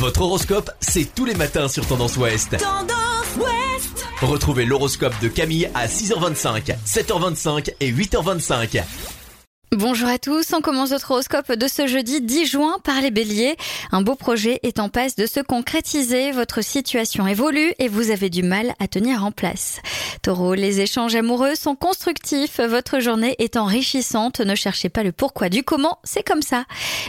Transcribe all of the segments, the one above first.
Votre horoscope, c'est tous les matins sur Tendance Ouest. Tendance Ouest Retrouvez l'horoscope de Camille à 6h25, 7h25 et 8h25. Bonjour à tous, on commence notre horoscope de ce jeudi 10 juin par les béliers. Un beau projet est en passe de se concrétiser, votre situation évolue et vous avez du mal à tenir en place. Taureau, les échanges amoureux sont constructifs, votre journée est enrichissante, ne cherchez pas le pourquoi du comment, c'est comme ça.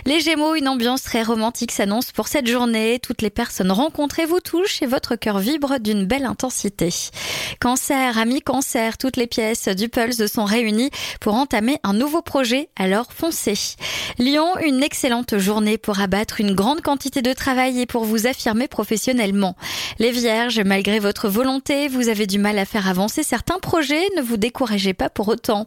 Les gémeaux, une ambiance très romantique s'annonce pour cette journée, toutes les personnes rencontrées vous touchent et votre cœur vibre d'une belle intensité. Cancer, amis cancer, toutes les pièces du Pulse sont réunies pour entamer un nouveau projet alors foncez. Lyon, une excellente journée pour abattre une grande quantité de travail et pour vous affirmer professionnellement. Les vierges, malgré votre volonté, vous avez du mal à faire avancer certains projets, ne vous découragez pas pour autant.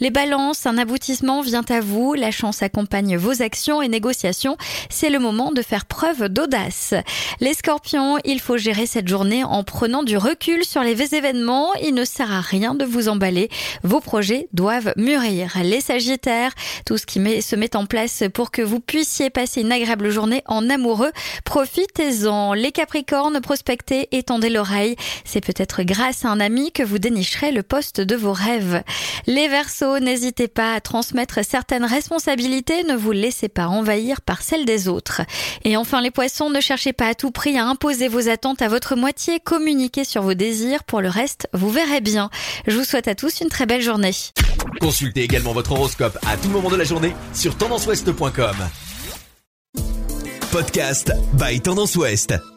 Les balances, un aboutissement vient à vous, la chance accompagne vos actions et négociations, c'est le moment de faire preuve d'audace. Les scorpions, il faut gérer cette journée en prenant du recul sur les événements, il ne sert à rien de vous emballer, vos projets doivent mûrir. Les sagittaires, tout ce qui se met en place pour que vous puissiez passer une agréable journée en amoureux. Profitez-en. Les Capricornes, prospectez, étendez l'oreille. C'est peut-être grâce à un ami que vous dénicherez le poste de vos rêves. Les Verseaux, n'hésitez pas à transmettre certaines responsabilités. Ne vous laissez pas envahir par celles des autres. Et enfin, les Poissons, ne cherchez pas à tout prix à imposer vos attentes à votre moitié. Communiquez sur vos désirs. Pour le reste, vous verrez bien. Je vous souhaite à tous une très belle journée. Consultez également votre horoscope à tout moment de la journée sur tendanceouest.com. Podcast by Tendance Ouest.